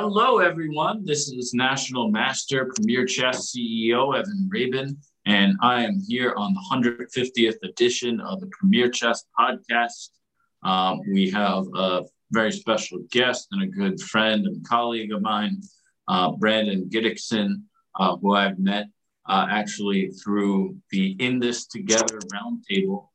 Hello, everyone. This is National Master Premier Chess CEO Evan Rabin, and I am here on the 150th edition of the Premier Chess Podcast. Um, we have a very special guest and a good friend and colleague of mine, uh, Brandon Giddickson, uh, who I've met uh, actually through the In This Together Roundtable,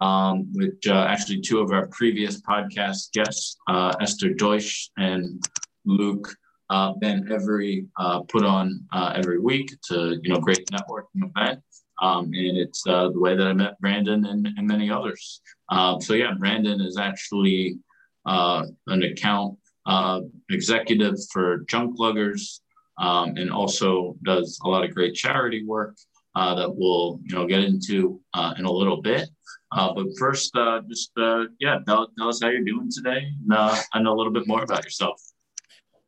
um, which uh, actually two of our previous podcast guests, uh, Esther Deutsch and Luke uh, Every uh, put on uh, every week. It's a you know great networking event, um, and it's uh, the way that I met Brandon and, and many others. Um, so yeah, Brandon is actually uh, an account uh, executive for Junkluggers, um, and also does a lot of great charity work that we'll you know get into in a little bit. but first, just yeah, tell, tell, us how you're doing today, and, and a little bit more about yourself.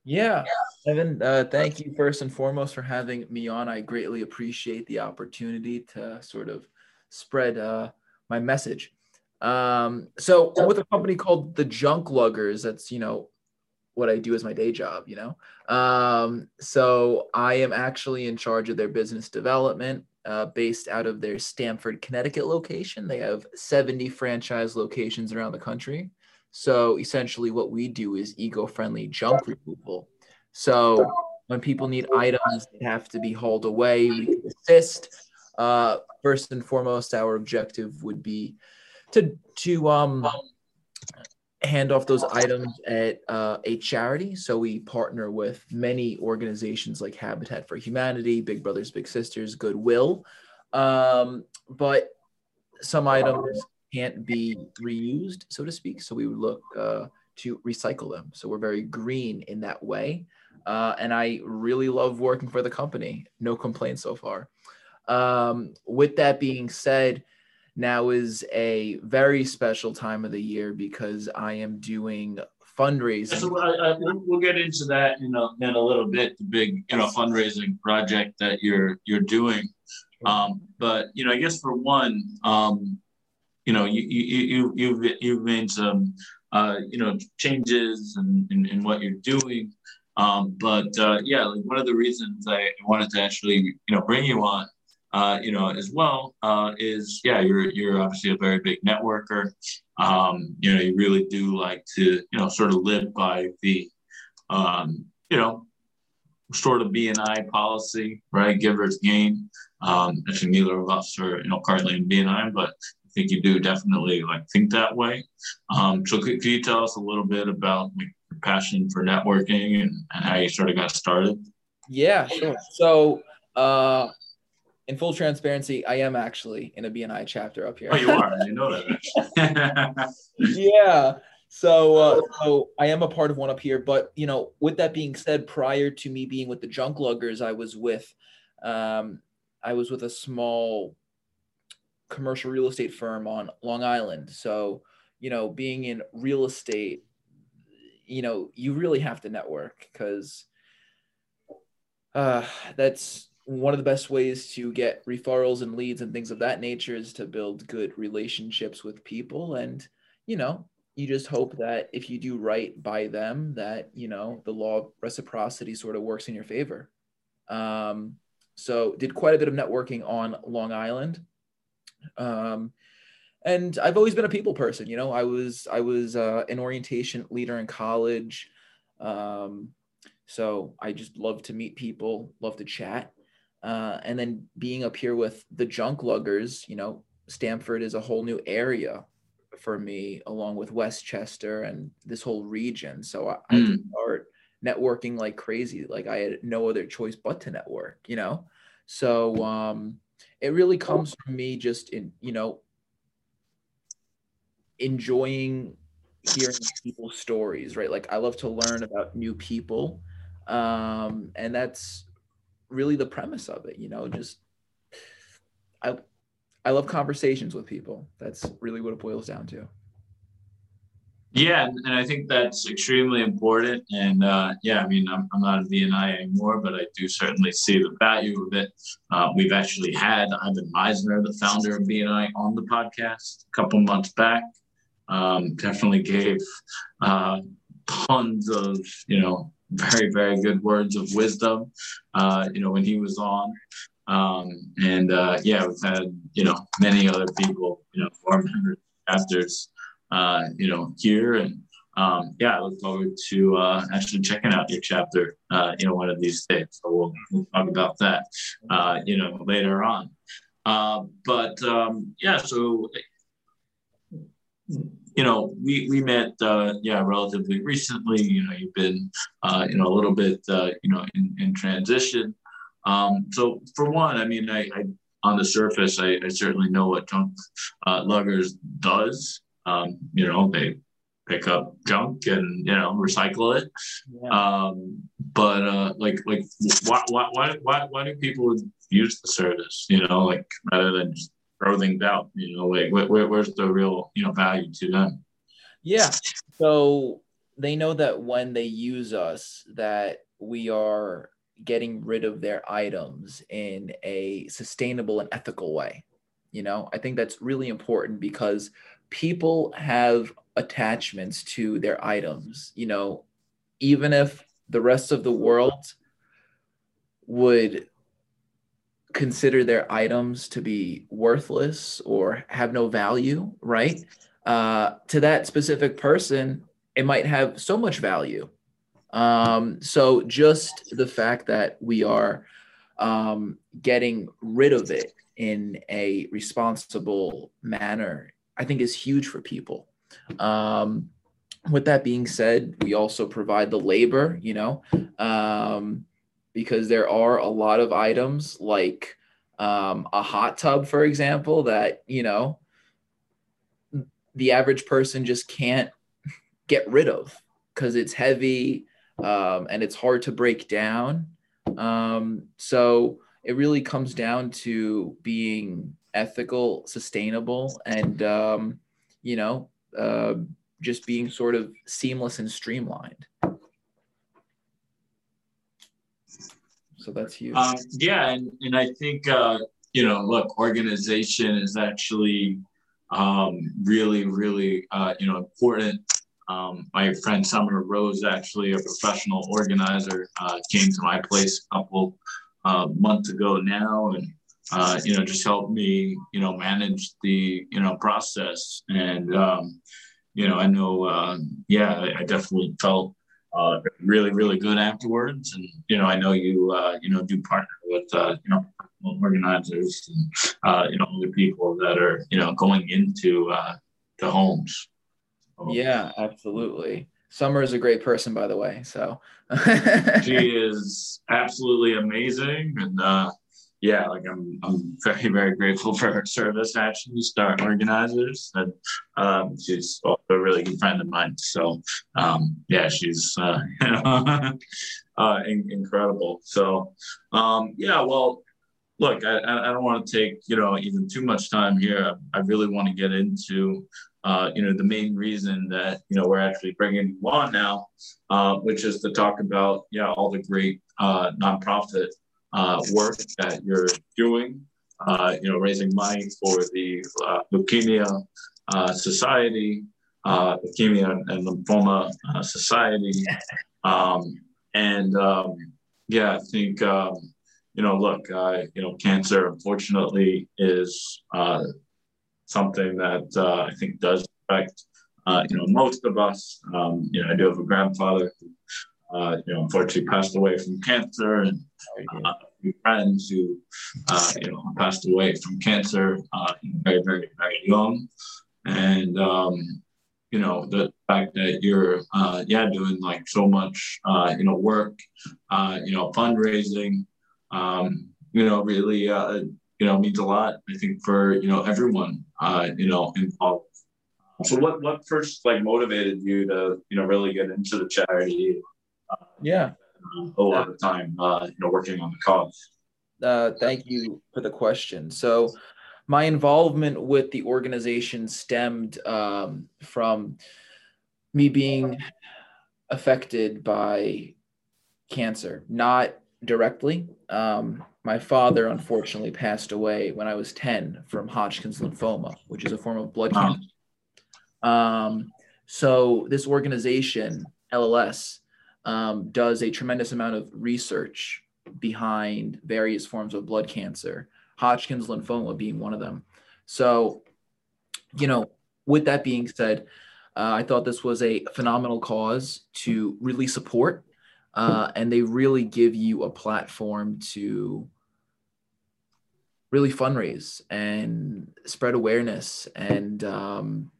Yeah, Evan, uh, thank you first and foremost for having me on. I greatly appreciate the opportunity to sort of spread uh, my message. Um, so with a company called the Junkluggers. That's you know what I do as my day job. You know, um, so I am actually in charge of their business development. Uh, based out of their Stamford, Connecticut location. They have 70 franchise locations around the country. So essentially, what we do is eco-friendly junk removal. So when people need items that have to be hauled away, we can assist. Uh, first and foremost, our objective would be to to um, hand off those items at uh, a charity. So we partner with many organizations like Habitat for Humanity, Big Brothers Big Sisters, Goodwill. Um, but some items can't be reused, so to speak. So we would look uh, to recycle them. So we're very green in that way. Uh, and I really love working for the company. No complaints so far. Um, with that being said, now is a very special time of the year because I am doing fundraising. So I, I, we'll get into that in a, in a little bit. The big you know fundraising project that you're you're doing. Um, but you know, I guess for one, um, you know, you, you, you, you've, you've made some, uh, you know, changes in, in, in what you're doing. Um, but uh, yeah, like one of the reasons I wanted to actually, you know, bring you on, uh, you know, as well, uh, is yeah, you're you're obviously a very big networker. Um, you know, you really do like to, you know, sort of live by the, um, you know, sort of BNI policy, right? Givers gain. Um, actually, neither of us are, you know, currently in BNI, but think you do definitely like think that way. Um, so could, could you tell us a little bit about like, your passion for networking and, and how you sort of got started? Yeah, sure. So uh, in full transparency, I am actually in a BNI chapter up here. Oh, you are. I know that. yeah. So, uh, so I am a part of one up here. But you know, with that being said, prior to me being with the Junkluggers, I was with, um, I was with a small commercial real estate firm on Long Island. So, you know, being in real estate, you know, you really have to network because uh, that's one of the best ways to get referrals and leads and things of that nature is to build good relationships with people. And, you know, you just hope that if you do right by them, that, you know, the law of reciprocity sort of works in your favor. Um, so did quite a bit of networking on Long Island um, and I've always been a people person. You know, I was I was uh, an orientation leader in college, um, so I just love to meet people, love to chat, uh, and then being up here with the junk luggers. You know, Stamford is a whole new area for me, along with Westchester and this whole region. So I, mm. I hmm. start networking like crazy. Like I had no other choice but to network. You know, so um, it really comes from me just in you know enjoying hearing people's stories right? Like i love to learn about new people um and that's really the premise of it you know just i i love conversations with people. That's really what it boils down to yeah, and I think that's extremely important. And uh, yeah, I mean, I'm, I'm not a BNI anymore, but I do certainly see the value of it. Uh, we've actually had Ivan Misner, the founder of BNI, on the podcast a couple months back. Um, definitely gave uh, tons of you know very, very good words of wisdom, uh, you know, when he was on. Um, and uh, yeah, we've had, you know, many other people, you know, former chapters, uh, you know, here. And um, yeah, I look forward to uh, actually checking out your chapter, uh, you know, one of these days. So we'll, we'll talk about that, uh, you know, later on. Uh, but um, yeah, so you know, we we met, uh, yeah, relatively recently. You know, you've been, uh, you know, a little bit, uh, you know, in, in transition. Um, so for one, I mean, I, I on the surface, I, I, certainly know what junk uh, luggers does. Um, you know, they pick up junk and you know recycle it. Yeah. Um, but uh, like like why, why why why why do people use the service? You know, like rather than just throw things out. You know, like where, where's the real you know value to them? Yeah. So they know that when they use us, that we are getting rid of their items in a sustainable and ethical way. You know, I think that's really important because people have attachments to their items. You know, even if the rest of the world would consider their items to be worthless or have no value, right? Uh, to that specific person, it might have so much value. Um, so just the fact that we are um, getting rid of it in a responsible manner, I think is huge for people. Um, with that being said, we also provide the labor, you know, um, because there are a lot of items like um, a hot tub, for example, that, you know, the average person just can't get rid of because it's heavy um, and it's hard to break down. Um, so it really comes down to being ethical, sustainable, and um, you know, uh, just being sort of seamless and streamlined. So that's huge. Um, yeah, and, and I think uh, you know, look, organization is actually um, really, really uh, you know important. Um, my friend Summer Rose, actually a professional organizer, uh, came to my place a couple uh, months ago now, and uh, you know just helped me you know manage the you know process. And um, you know I know uh, yeah I, I definitely felt uh, really, really good afterwards. And you know, I know you uh, you know do partner with uh, you know organizers and uh, you know other people that are you know going into uh, the homes. So, yeah, absolutely. Summer is a great person, by the way. So she is absolutely amazing, and uh, yeah, like I'm, I'm very, very grateful for her service actually, Start Organizers. And um, she's also a really good friend of mine. So, um, yeah, she's uh, uh, in, incredible. So, um, yeah, well, look, I, I don't want to take, you know, even too much time here. I really want to get into, uh, you know, the main reason that, you know, we're actually bringing you on now, uh, which is to talk about, yeah, all the great uh, nonprofit uh, work that you're doing, uh, you know, raising money for the uh, Leukemia uh, Society, uh, Leukemia and Lymphoma uh, Society. Um, and um, yeah, I think, um, you know, look, you know, cancer unfortunately is something that I think does affect, you know, most of us. Um, you know, I do have a grandfather who uh, you know, unfortunately passed away from cancer, and uh, few friends who, uh, you know, passed away from cancer uh, very, very, very young. And, um, you know, the fact that you're, uh, yeah, doing like so much, uh, you know, work, you know, fundraising, um, you know, really, you know, means a lot, I think, for, you know, everyone, you know, involved. So what, what first like motivated you to, you know, really get into the charity? Yeah. A lot of time uh, you know working on the cause. Uh, thank you for the question. So my involvement with the organization stemmed um, from me being affected by cancer. Not directly. Um, my father unfortunately passed away when i was 10 from hodgkin's lymphoma which is a form of blood cancer. Um, so this organization lls um, does a tremendous amount of research behind various forms of blood cancer, Hodgkin's lymphoma being one of them. So, you know, with that being said, uh, I thought this was a phenomenal cause to really support, uh, and they really give you a platform to really fundraise and spread awareness and um,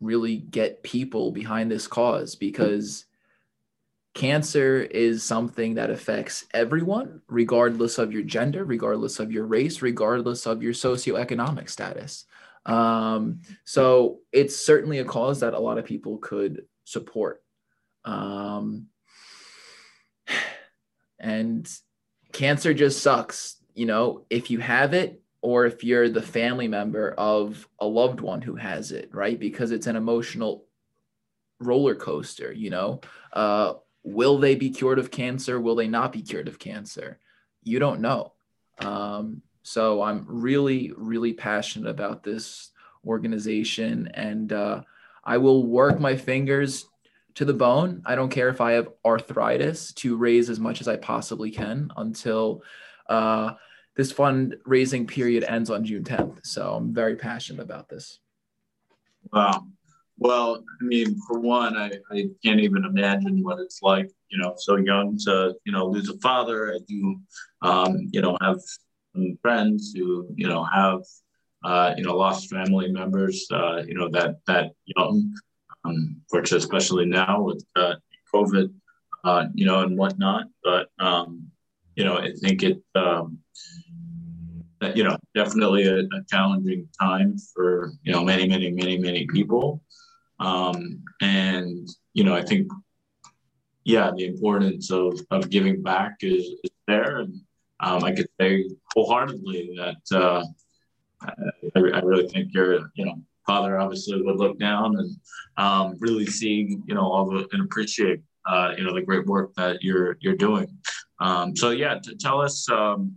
really get people behind this cause because cancer is something that affects everyone, regardless of your gender, regardless of your race, regardless of your socioeconomic status. Um, so it's certainly a cause that a lot of people could support. Um, and cancer just sucks. You know, if you have it, or if you're the family member of a loved one who has it, right? Because it's an emotional roller coaster, you know. Uh, will they be cured of cancer? Will they not be cured of cancer? You don't know. Um, so I'm really, really passionate about this organization, and uh, I will work my fingers to the bone. I don't care if I have arthritis to raise as much as I possibly can until uh, this fundraising period ends on June 10th. So I'm very passionate about this. Wow. Well, I mean, for one, I, I can't even imagine what it's like, you know, so young to, you know, lose a father. I do, um, you know, have friends who, you know, have, uh, you know, lost family members, uh, you know, that, that young, um, especially now with uh, COVID, uh, you know, and whatnot. But, um, you know, I think it, um, you know, definitely a, a challenging time for, you know, many, many, many, many people. Um, and, you know, I think, yeah, the importance of, of giving back is, is there. And um, I could say wholeheartedly that uh, I, I, really think your, you know, father obviously would look down and um, really see, you know, all the, and appreciate, uh, you know, the great work that you're, you're doing. Um, so yeah, to tell us um,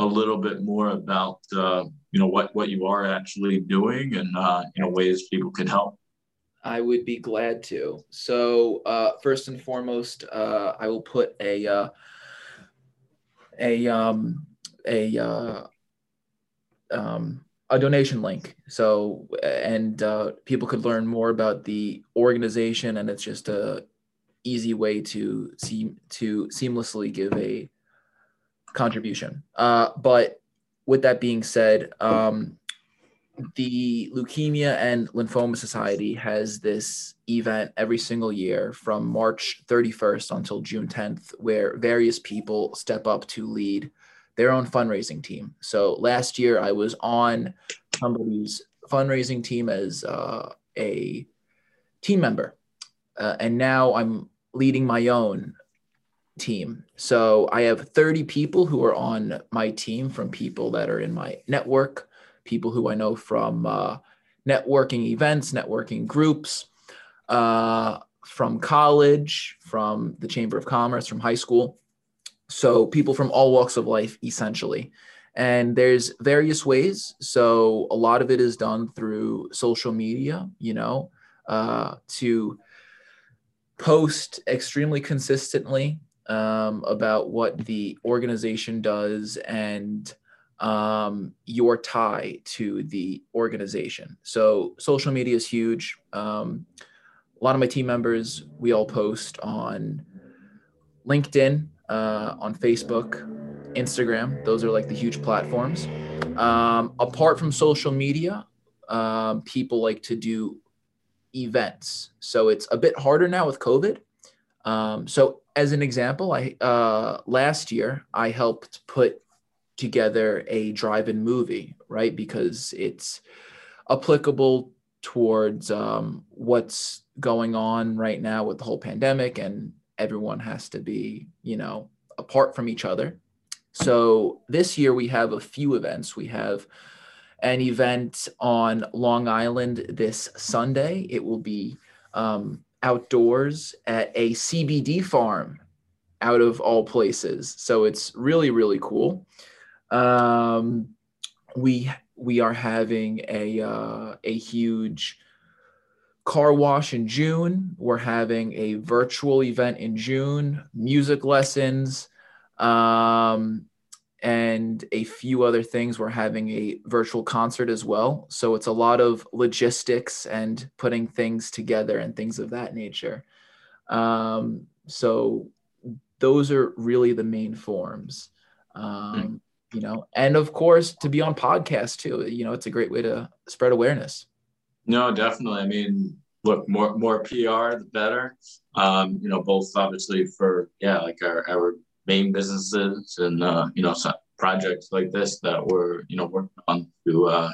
a little bit more about, uh, you know, what, what you are actually doing and, uh, you know, ways people can help. I would be glad to. So uh, first and foremost, uh, I will put a uh, a um, a uh, um, a donation link. So and people could learn more about the organization, and it's just a easy way to seem to seamlessly give a contribution. Uh, but with that being said, um, the Leukemia and Lymphoma Society has this event every single year from March 31st until June 10th, where various people step up to lead their own fundraising team. So last year, I was on somebody's fundraising team as uh, a team member, uh, and now I'm leading my own team. So I have 30 people who are on my team from people that are in my network people who I know from uh, networking events, networking groups, uh, from college, from the Chamber of Commerce, from high school. So people from all walks of life, essentially. And there's various ways. So a lot of it is done through social media, you know, uh, to post extremely consistently um, about what the organization does and um, your tie to the organization. So social media is huge. Um, a lot of my team members, we all post on LinkedIn, uh, on Facebook, Instagram. Those are like the huge platforms. Um, apart from social media, um, people like to do events. So it's a bit harder now with COVID. Um, so as an example, I uh, last year I helped put together a drive-in movie, right? Because it's applicable towards um, what's going on right now with the whole pandemic, and everyone has to be, you know, apart from each other. So this year we have a few events. We have an event on Long Island this Sunday. It will be um, outdoors at a CBD farm out of all places. So it's really, really cool um, we we are having a uh, a huge car wash in June. We're having a virtual event in June, music lessons, um, and a few other things. We're having a virtual concert as well. So it's a lot of logistics and putting things together and things of that nature. Um, so those are really the main forms. Um, you know, and of course to be on podcast too. You know, it's a great way to spread awareness. No, definitely. I mean, look, more more PR, the better. Um, you know, both obviously for yeah, like our our main businesses and uh, you know projects like this that we're you know working on to uh,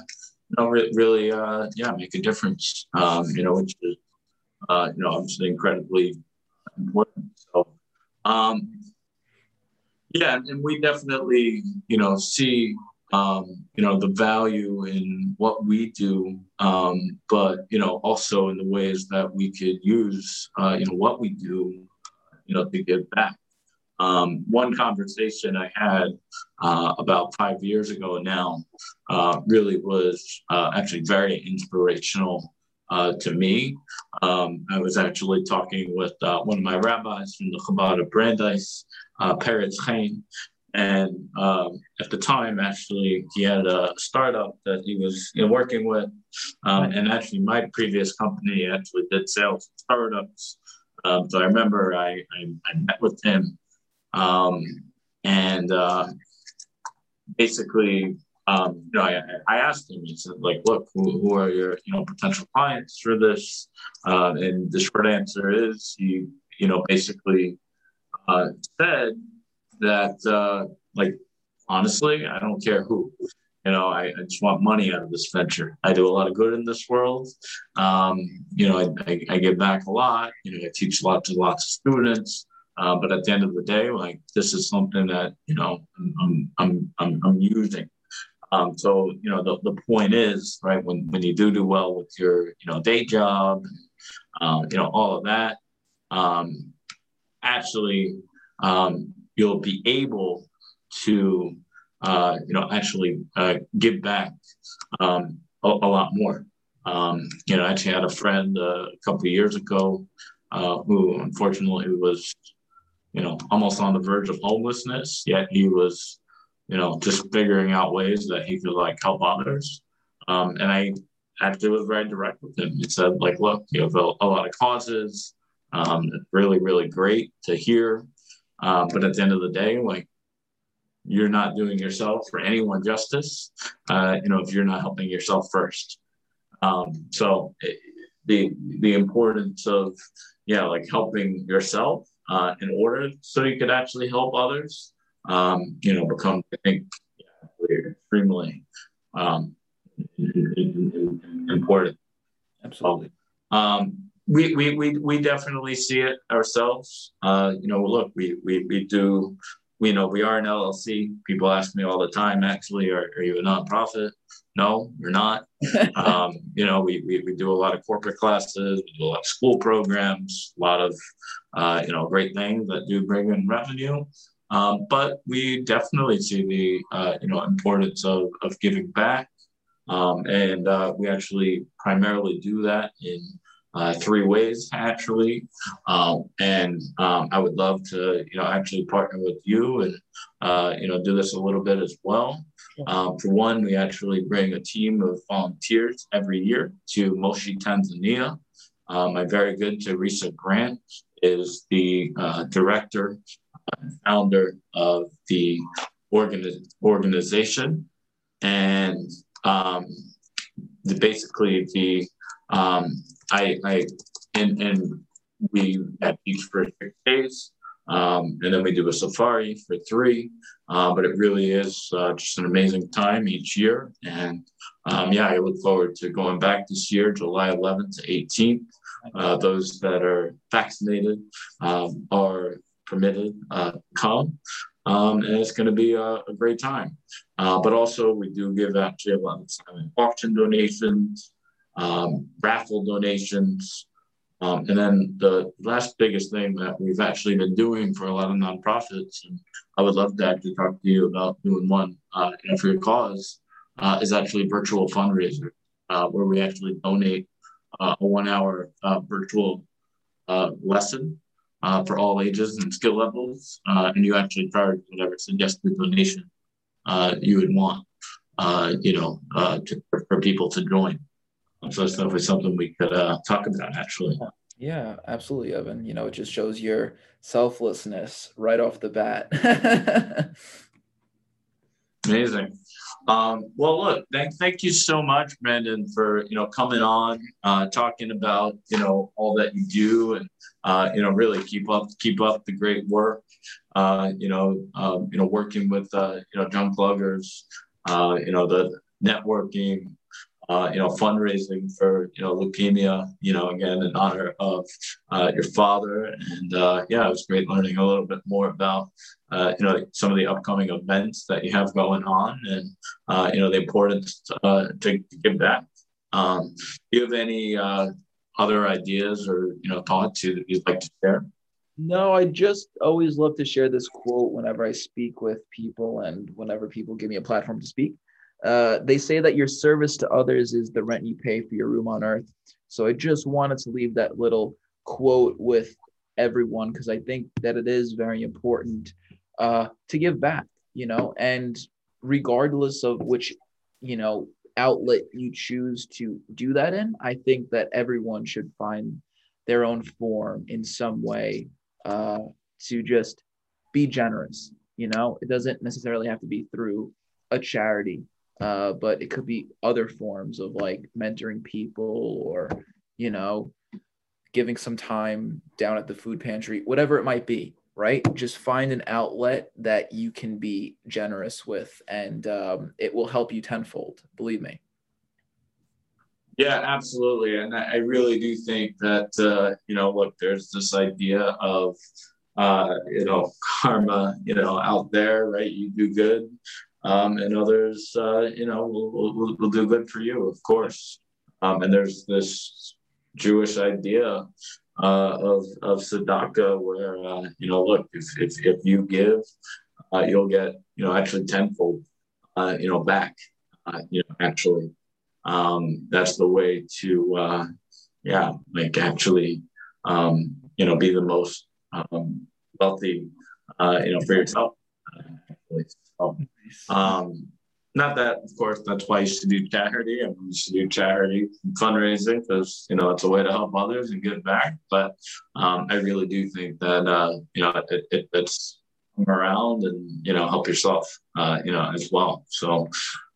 you know re- really uh, yeah make a difference. Um, you know, which is uh, you know obviously incredibly important. So um, yeah, and we definitely you know see um, you know, the value in what we do, um, but, you know, also in the ways that we could use, uh, you know, what we do, you know, to give back. Um, one conversation I had uh, about five years ago now uh, really was uh, actually very inspirational uh, to me. Um, I was actually talking with uh, one of my rabbis from the Chabad of Brandeis, uh, Peretz Chein, and um, at the time, actually, he had a startup that he was you know, working with. Um, and actually, my previous company actually did sales startups. Um, so I remember I, I, I met with him um, and uh, basically, um, you know, I, I asked him, he said, like, look, who, who are your, you know, potential clients for this? Uh, and the short answer is he, you know, basically uh, said, that uh, like honestly, I don't care who. You know, I, I, just want money out of this venture. I do a lot of good in this world. Um, you know, I, I, I, give back a lot. You know, I teach lots and lots of students. Uh, but at the end of the day, like this is something that you know I'm I'm I'm, I'm using. Um, so you know the, the point is right when when you do do well with your you know day job, um, you know all of that. Um, actually, um, you'll be able to uh, you know actually uh, give back um, a, a, lot more. Um, you know, I actually had a friend uh, a couple of years ago uh, who unfortunately was you know almost on the verge of homelessness, yet he was you know just figuring out ways that he could like help others. Um, and I actually was very direct with him. He said like, look, you have a, a lot of causes. Um, really, really great to hear um, but at the end of the day, like you're not doing yourself or anyone justice, uh, you know, if you're not helping yourself first. Um, so it, eh, the the importance of yeah, like helping yourself uh, in order so you could actually help others, um, you know, become, I think yeah, extremely um, important. Absolutely. Um, we, we, we, we definitely see it ourselves. Uh, you know, look, we, we, we do, we know we are an LLC. People ask me all the time, actually, are, are you a nonprofit? No, you're not. um, you know, we, we, we do a lot of corporate classes, we do a lot of school programs, a lot of, uh, you know, great things that do bring in revenue. Um, but we definitely see the, uh, you know, importance of, of giving back. Um, and uh, we actually primarily do that in uh, three ways actually. Um, and um, I would love to, you know, actually partner with you and, uh, you know, do this a little bit as well. Um, for one, we actually bring a team of volunteers every year to Moshi, Tanzania. Um, my very good Teresa Grant is the uh, director and founder of the organi- organization. And um, the, basically the um, I, I and, and we at each for six days. Um, and then we do a safari for three. Uh, but it really is uh, just an amazing time each year. And um, yeah, I look forward to going back this year, July 11th to 18th. Uh, those that are vaccinated um, are permitted uh, come. Um, and it's going to be a, a great time. Uh, but also, we do give actually a lot of time auction donations um, raffle donations. Um, and then the last biggest thing that we've actually been doing for a lot of nonprofits, and I would love to actually talk to you about doing one uh, for your cause, uh, is actually virtual fundraiser, uh, where we actually donate uh, a one hour uh, virtual uh, lesson for all ages and skill levels. And you actually charge whatever suggested donation you would want, you know, to, for people to join. So that's definitely something we could talk about actually. Yeah, absolutely, Evan. You know, it just shows your selflessness right off the bat. Amazing. Um, well, look, thank, thank you so much, Brandon, for you know coming on, uh, talking about you know all that you do, and uh, you know really keep up keep up the great work. Uh, you know, um, you know, working with uh, you know Junkluggers, uh, you know the networking, uh, you know, fundraising for, you know, leukemia, you know, again, in honor of uh, your father. And uh, yeah, it was great learning a little bit more about, uh, you know, some of the upcoming events that you have going on and, uh, you know, the importance uh, to, to give back. Um, do you have any other ideas or, you know, thoughts you'd like to share? No, I just always love to share this quote whenever I speak with people and whenever people give me a platform to speak. Uh, they say that your service to others is the rent you pay for your room on earth. So I just wanted to leave that little quote with everyone because I think that it is very important uh, to give back, you know, and regardless of which, you know, outlet you choose to do that in, I think that everyone should find their own form in some way uh, to just be generous. You know, it doesn't necessarily have to be through a charity uh, but it could be other forms of like mentoring people or you know giving some time down at the food pantry whatever it might be right? Just find an outlet that you can be generous with and um, it will help you tenfold believe me. Yeah absolutely. And i really do think that uh, you know look there's this idea of uh, you know karma you know out there right? You do good um, and others, uh, you know, will, will, will do good for you, of course. Um, and there's this Jewish idea uh, of of tzedakah, where uh, you know, look, if if, if you give, uh, you'll get you know actually tenfold, uh, you know, back. Uh, you know, actually, um, that's the way to, uh, yeah, like actually, um, you know, be the most um, wealthy, you know, for yourself. So, um, not that, of course, that's why you should do charity. I mean, you should do charity fundraising because you know it's a way to help others and give back. But um, I really do think that uh, you know it, it, it's around and you know help yourself, uh, you know, as well. So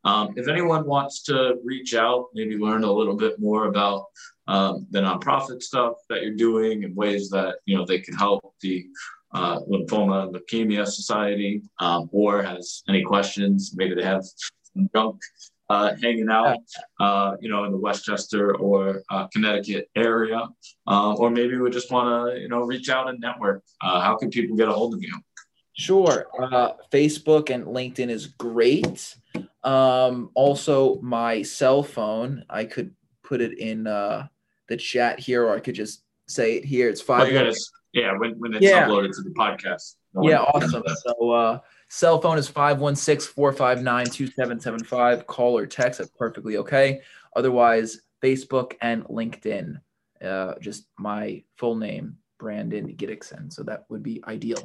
um, if anyone wants to reach out, maybe learn a little bit more about um, the nonprofit stuff that you're doing and ways that you know they can help the uh, Lymphoma Leukemia Society, um, or has any questions. Maybe they have some junk uh, hanging out, uh, you know, in the Westchester or uh, Connecticut area, uh, or maybe we just want to, you know, reach out and network. Uh, how can people get a hold of you? Sure. Uh, Facebook and LinkedIn is great. Um, also, my cell phone, I could put it in the chat here, or I could just say it here. It's five. Oh, yeah, when, when it's yeah. uploaded to the podcast. No yeah, awesome. So uh, cell phone is 516-459-2775. Call or text. That's perfectly okay. Otherwise, Facebook and LinkedIn. Uh, just my full name, Brandon Giddickson. So that would be ideal.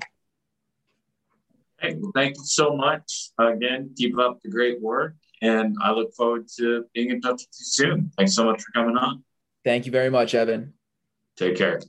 Hey, well, thank you so much. Again, keep up the great work. And I look forward to being in touch with you soon. Thanks so much for coming on. Thank you very much, Evan. Take care.